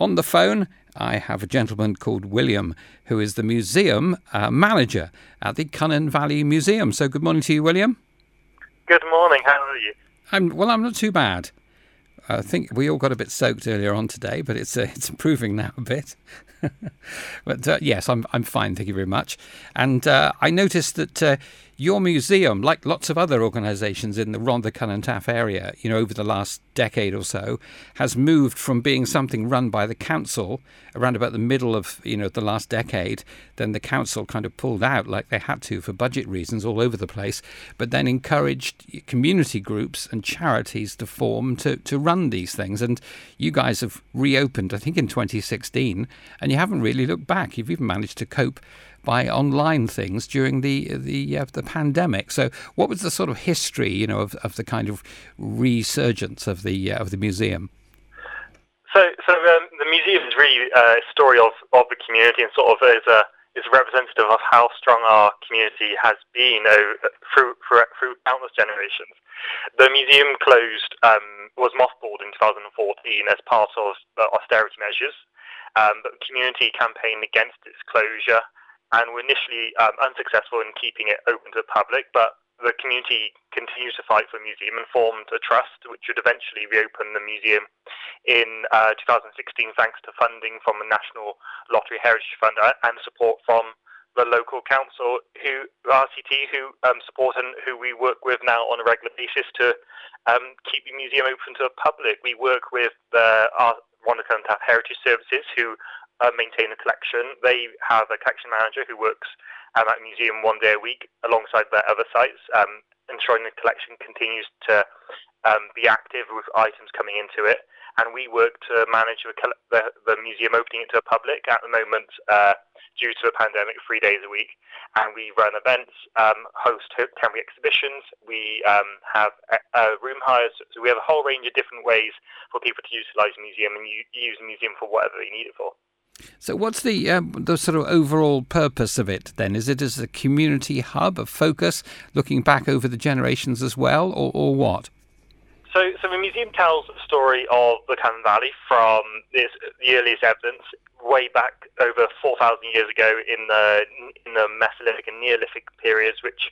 on the phone, I have a gentleman called William, who is the museum uh, manager at the Cynon Valley Museum. So, good morning to you, William. Good morning. How are you? I'm well. I'm not too bad. I think we all got a bit soaked earlier on today, but it's uh, it's improving now a bit. but uh, yes, I'm I'm fine. Thank you very much. And uh, I noticed that uh, your museum, like lots of other organisations in the Rhondda Cynon Taf area, you know, over the last decade or so, has moved from being something run by the council around about the middle of you know the last decade. Then the council kind of pulled out, like they had to for budget reasons, all over the place. But then encouraged community groups and charities to form to to run these things. And you guys have reopened, I think, in 2016, and you haven't really looked back. You've even managed to cope by online things during the the uh, the pandemic. So, what was the sort of history, you know, of, of the kind of resurgence of the uh, of the museum? So, so um, the museum is really uh, a story of, of the community and sort of is a is a representative of how strong our community has been over, through, through through countless generations. The museum closed um, was mothballed in 2014 as part of austerity measures, um, but the community campaigned against its closure and were initially um, unsuccessful in keeping it open to the public, but the community continues to fight for the museum and formed a trust which would eventually reopen the museum in uh, 2016 thanks to funding from the National Lottery Heritage Fund and support from the local council who RCT who um, support and who we work with now on a regular basis to um, keep the museum open to the public. We work with the uh, Heritage Services who uh, maintain a collection. They have a collection manager who works um, at the museum one day a week alongside their other sites, um, ensuring the collection continues to um, be active with items coming into it. And we work to manage the, the, the museum opening it to the public at the moment uh, due to the pandemic, three days a week. And we run events, um, host temporary exhibitions. We um, have room hires. So we have a whole range of different ways for people to utilise the museum and use the museum for whatever they need it for. So, what's the um, the sort of overall purpose of it then? Is it as a community hub, a focus, looking back over the generations as well, or, or what? So, so the museum tells the story of the Cynon Valley from this, the earliest evidence way back over 4,000 years ago in the in the Mesolithic and Neolithic periods, which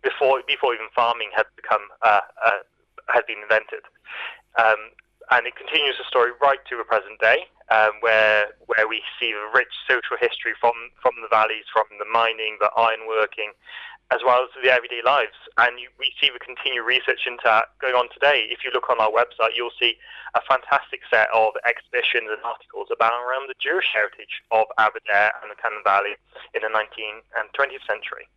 before before even farming had become uh, uh, had been invented. Um, and it continues the story right to the present day, um, where where we see the rich social history from from the valleys, from the mining, the ironworking, as well as the everyday lives. And you, we see the continued research into that going on today. If you look on our website, you'll see a fantastic set of exhibitions and articles about around the Jewish heritage of Aberdare and the Cynon Valley in the 19th and 20th century.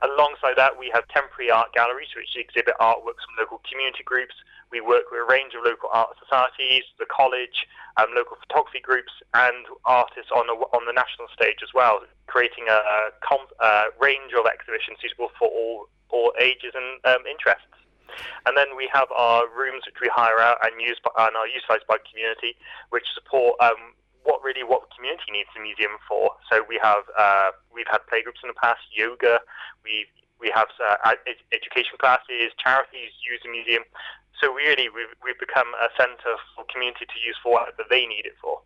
Alongside that, we have temporary art galleries which exhibit artworks from local community groups. We work with a range of local art societies, the college, um, local photography groups, and artists on, a, on the national stage as well, creating a, comp, a range of exhibitions suitable for all, all ages and um, interests. And then we have our rooms which we hire out and use and are utilised by community, which support um, what really what the community needs the museum for. So we have uh, we've had playgroups in the past, yoga, we we have uh, education classes, charities use the museum. So really, we've we've become a centre for community to use for whatever they need it for.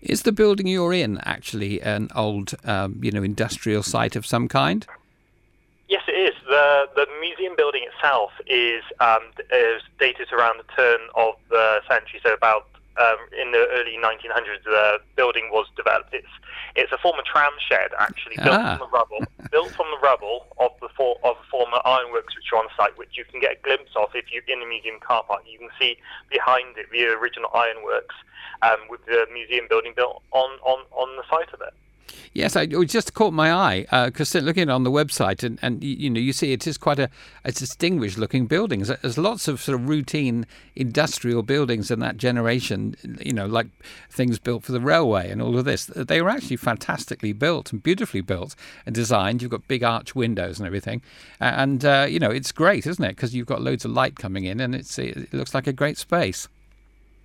Is the building you're in actually an old, um, you know, industrial site of some kind? Yes, it is. the The museum building itself is um, is dated around the turn of the century, so about um, in the early 1900s, the building was developed. It's it's a former tram shed, actually, built ah. from the rubble, built from the rubble of the for, of former ironworks which are on site, which you can get a glimpse of if you're in the museum car park. You can see behind it the original ironworks um, with the museum building built on, on, on the site of it. Yes, I, it just caught my eye because uh, looking on the website and, and you know you see it is quite a, a distinguished looking building. There's, lots of sort of routine industrial buildings in that generation, you know, like things built for the railway and all of this. They were actually fantastically built and beautifully built and designed. You've got big arch windows and everything, and uh, you know it's great, isn't it? Because you've got loads of light coming in and it's it looks like a great space.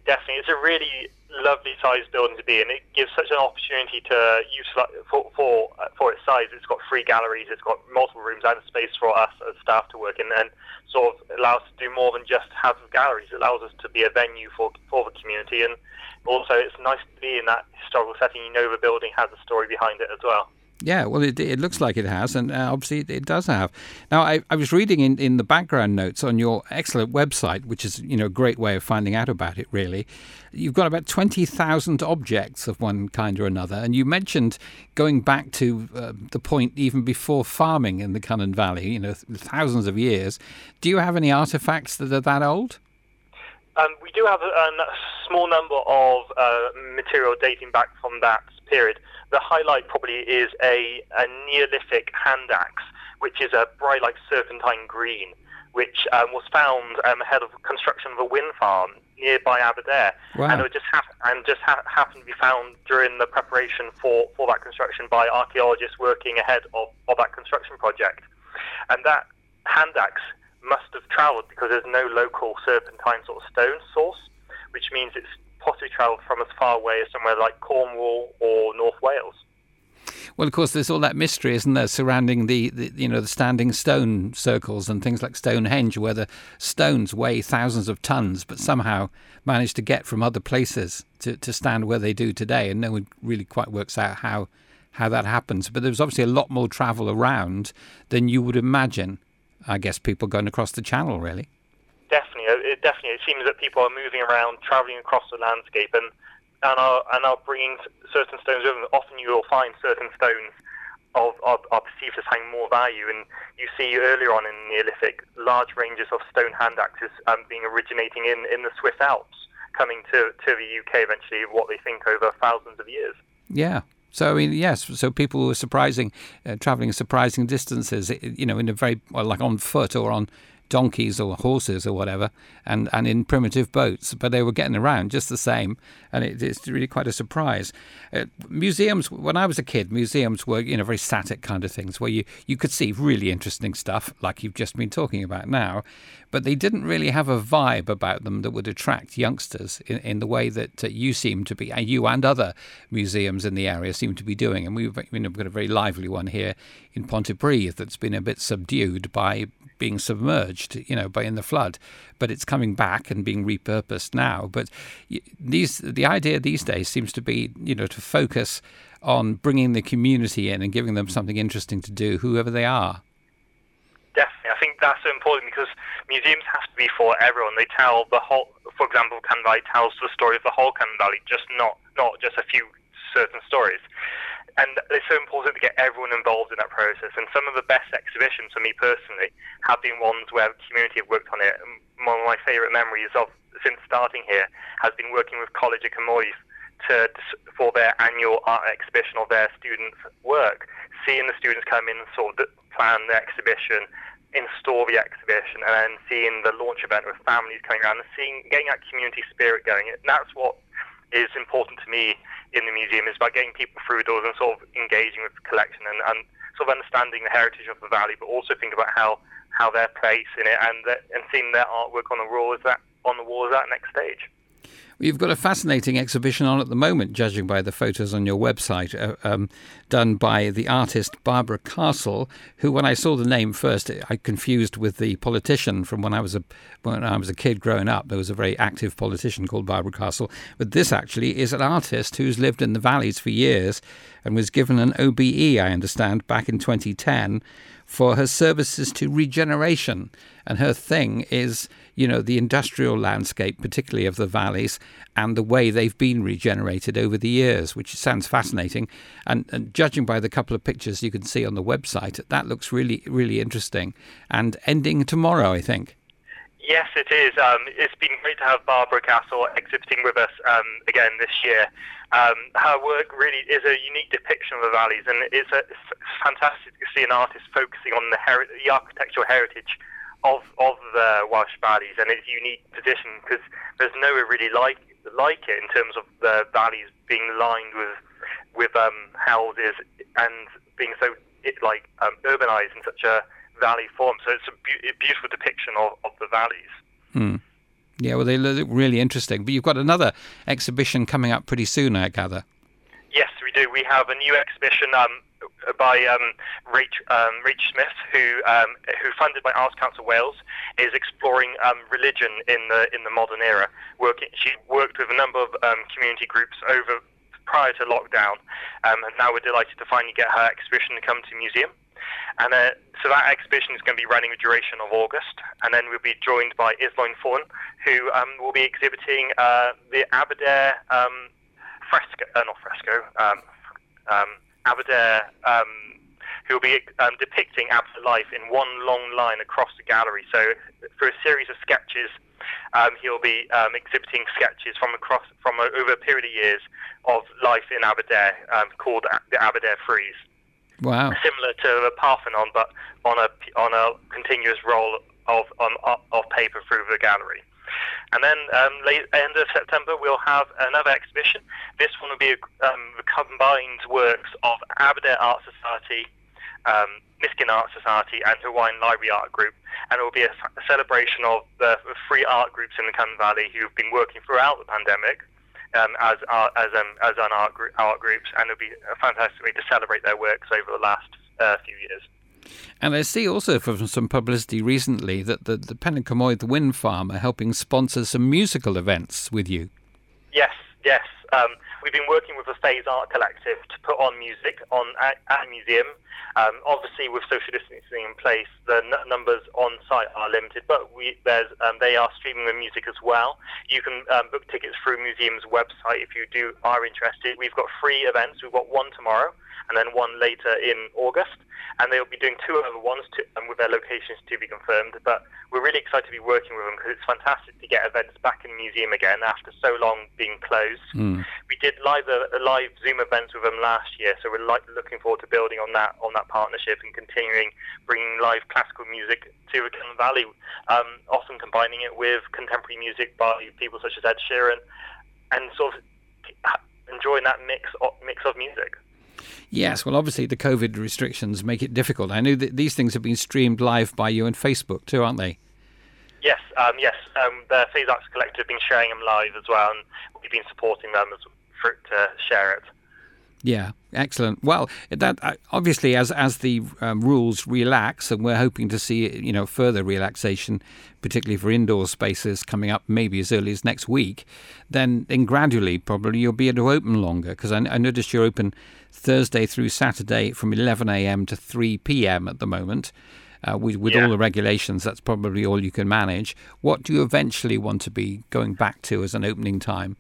Definitely, it's a really lovely sized building to be in. It gives such an opportunity to use for for, uh, for its size. It's got three galleries, it's got multiple rooms and space for us as staff to work in, and sort of allows us to do more than just have galleries. It allows us to be a venue for for the community, and also it's nice to be in that historical setting. You know the building has a story behind it as well. Yeah, well, it, it looks like it has, and uh, obviously it, it, does have. Now, I, I was reading in, in the background notes on your excellent website, which is you know a great way of finding out about it. Really, you've got about twenty thousand objects of one kind or another, and you mentioned going back to uh, the point even before farming in the Cynon Valley, you know, thousands of years. Do you have any artifacts that are that old? Um, we do have a, a small number of uh, material dating back from that period. The highlight probably is a, a Neolithic hand axe, which is a bright like serpentine green, which um, was found um, ahead of construction of a wind farm nearby Aberdare, wow. and it just hap- and just ha- happened to be found during the preparation for, for that construction by archaeologists working ahead of, of that construction project. And that hand axe must have travelled because there's no local serpentine sort of stone source, which means it's possibly travelled from as far away as somewhere like Cornwall or North Wales. Well, of course, there's all that mystery, isn't there, surrounding the, the, you know the standing stone circles and things like Stonehenge, where the stones weigh thousands of tons, but somehow manage to get from other places to, to stand where they do today, and no one really quite works out how how that happens. But there's obviously a lot more travel around than you would imagine. I guess people going across the channel, really it definitely, it seems that people are moving around, traveling across the landscape, and and are and are bringing certain stones with them. Often, you will find certain stones of, are, are perceived as having more value, and you see earlier on in the Neolithic large ranges of stone hand axes um, being originating in in the Swiss Alps, coming to to the UK eventually. What they think over thousands of years. Yeah. So I mean, yes. So people were surprising, uh, traveling surprising distances. You know, in a very well, like on foot or on donkeys or horses or whatever, and, and in primitive boats, but they were getting around just the same, and it, it's really quite a surprise. Uh, museums, when I was a kid, museums were you know very static kind of things where you, you could see really interesting stuff like you've just been talking about now, but they didn't really have a vibe about them that would attract youngsters in, in the way that uh, you seem to be, and you and other museums in the area seem to be doing. And we've, you know, we've got a very lively one here in Pontypridd that's been a bit subdued by being submerged, you know, by in the flood, but it's coming back and being repurposed now. But these, the idea these days seems to be, you know, to focus on bringing the community in and giving them something interesting to do, whoever they are. Definitely, I think that's so important because museums have to be for everyone. They tell the whole, for example, Cynon Valley tells the story of the whole Cynon Valley, just not not just a few certain stories and it's so important to get everyone involved in that process. And some of the best exhibitions for me personally have been ones where the community have worked on it. One of my favourite memories of since starting here has been working with College of Cymoedd to, for their annual art exhibition of their students' work. Seeing the students come in and sort of plan the exhibition, install the exhibition, and then seeing the launch event with families coming around and seeing getting that community spirit going. And that's what is important to me in the museum is about getting people through doors and sort of engaging with the collection and, and sort of understanding the heritage of the valley, but also think about how, how their place in it and and seeing their artwork on the wall is that on the wall is that next stage. You've got a fascinating exhibition on at the moment, judging by the photos on your website, uh, um, done by the artist Barbara Castle, who, when I saw the name first, I confused with the politician from when I was a when I was a kid growing up. There was a very active politician called Barbara Castle, but this actually is an artist who's lived in the valleys for years and was given an OBE, I understand, back in 2010 for her services to regeneration. And her thing is, you know, the industrial landscape, particularly of the valleys, and the way they've been regenerated over the years, which sounds fascinating. And, and, judging by the couple of pictures you can see on the website, that looks really, really interesting. And ending tomorrow, I think. Yes, it is. Um, it's been great to have Barbara Castle exhibiting with us um, again this year. Um, her work really is a unique depiction of the valleys, and it's, a, it's fantastic to see an artist focusing on the, heri- the architectural heritage of of the Welsh valleys and its unique position because there's nowhere really like like it in terms of the valleys being lined with with um, houses and being so it, like um, urbanized in such a valley form. So it's a, be- a beautiful depiction of, of the valleys. Hmm. Yeah, well, they look really interesting. But you've got another exhibition coming up pretty soon, I gather. Yes, we do. We have a new exhibition um, by um, Rach, um, Rach Smith, who um, who funded by Arts Council Wales, is exploring um, religion in the in the modern era. Working, she worked with a number of um, community groups over prior to lockdown, um, and now we're delighted to finally get her exhibition to come to the museum. And uh, so that exhibition is going to be running a duration of August, and then we'll be joined by Isloin Fawn, who um, will be exhibiting uh, the Aberdare um, fresco, uh, not fresco, um, um, Aberdare, um, who will be um, depicting Aberdare life in one long line across the gallery. So for a series of sketches, um, he'll be um, exhibiting sketches from across from over a period of years of life in Aberdare, um, called the Aberdare Frieze. Wow. Similar to a Parthenon, but on a on a continuous roll of um, of paper through the gallery. And then um, late end of September, we'll have another exhibition. This one will be um, combined works of Aberdare Art Society, um, Niskin Art Society, and Hirwaun Library Art Group. And it will be a, celebration of the three art groups in the Cynon Valley who've been working throughout the pandemic um, as art, as um, as an art, group, art groups, and it'll be a fantastic way to celebrate their works over the last uh, few years. And I see also from some publicity recently that the, the Pen y Cymoedd Wind Farm are helping sponsor some musical events with you. Yes, yes. Um, we've been working with the Phase Art Collective to put on music on at, at a museum. Um, obviously, with social distancing in place, the n- numbers on site are limited, but we, um, they are streaming the music as well. You can um, book tickets through museum's website if you do are interested. We've got three events. We've got one tomorrow and then one later in August and they'll be doing two other ones to, um, with their locations to be confirmed. But we're really excited to be working with them because it's fantastic to get events back in the museum again after so long being closed. Mm. We did live a, a, live Zoom events with them last year, so we're like, looking forward to building on that on that partnership and continuing bringing live classical music to the Cynon Valley, um, often combining it with contemporary music by people such as Ed Sheeran, and sort of enjoying that mix of, mix of music. Yes, well, obviously the COVID restrictions make it difficult. I know that these things have been streamed live by you on Facebook too, aren't they? Yes, um, yes. Um, the Arts Collective have been sharing them live as well, and we've been supporting them as, for, to share it. Yeah, excellent. Well, that uh, obviously as as the um, rules relax, and we're hoping to see you know further relaxation, particularly for indoor spaces coming up maybe as early as next week. Then, then gradually, probably you'll be able to open longer because I, I noticed you're open Thursday through Saturday from 11 a.m. to 3 p.m. at the moment. Uh, with, with yeah. all the regulations, that's probably all you can manage. What do you eventually want to be going back to as an opening time?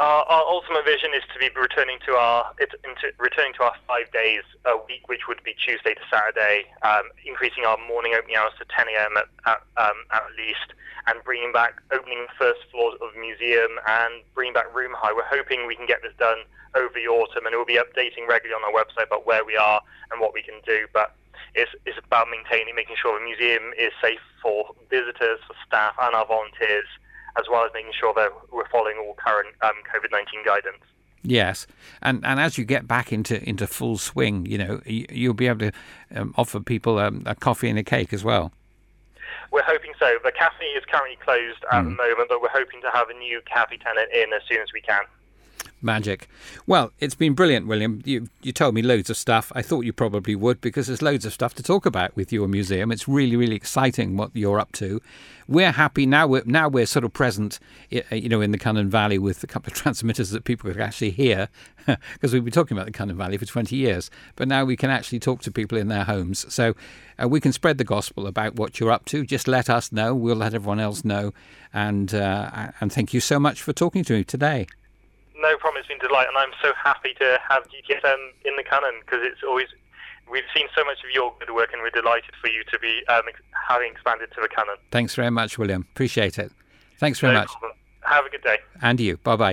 Our, our, ultimate vision is to be returning to our into, returning to our five days a week, which would be Tuesday to Saturday, um, increasing our morning opening hours to 10 a.m. At, at, um, at, least, and bringing back opening the first floors of museum and bringing back room high. We're hoping we can get this done over the autumn, and we'll be updating regularly on our website about where we are and what we can do. But it's, it's about maintaining, making sure the museum is safe for visitors, for staff, and our volunteers as well as making sure that we're following all current um, COVID 19 guidance. Yes, and and as you get back into, into full swing, you know you, will be able to um, offer people um, a coffee and a cake as well. We're hoping so. The cafe is currently closed at mm. the moment, but we're hoping to have a new cafe tenant in as soon as we can. Magic. Well, it's been brilliant, William. You you told me loads of stuff. I thought you probably would because there's loads of stuff to talk about with your museum. It's really really exciting what you're up to. We're happy now. We're now we're sort of present, you know, in the Cynon Valley with a couple of transmitters that people can actually hear because we've been talking about the Cynon Valley for 20 years. But now we can actually talk to people in their homes. So uh, we can spread the gospel about what you're up to. Just let us know. We'll let everyone else know. And uh, and thank you so much for talking to me today no problem. It's been a delight, and I'm so happy to have GTFM in the Cynon because it's always we've seen so much of your good work, and we're delighted for you to be um, having expanded to the Cynon. Thanks very much, William. Appreciate it. Thanks very no much. Problem. Have a good day. And you. Bye bye.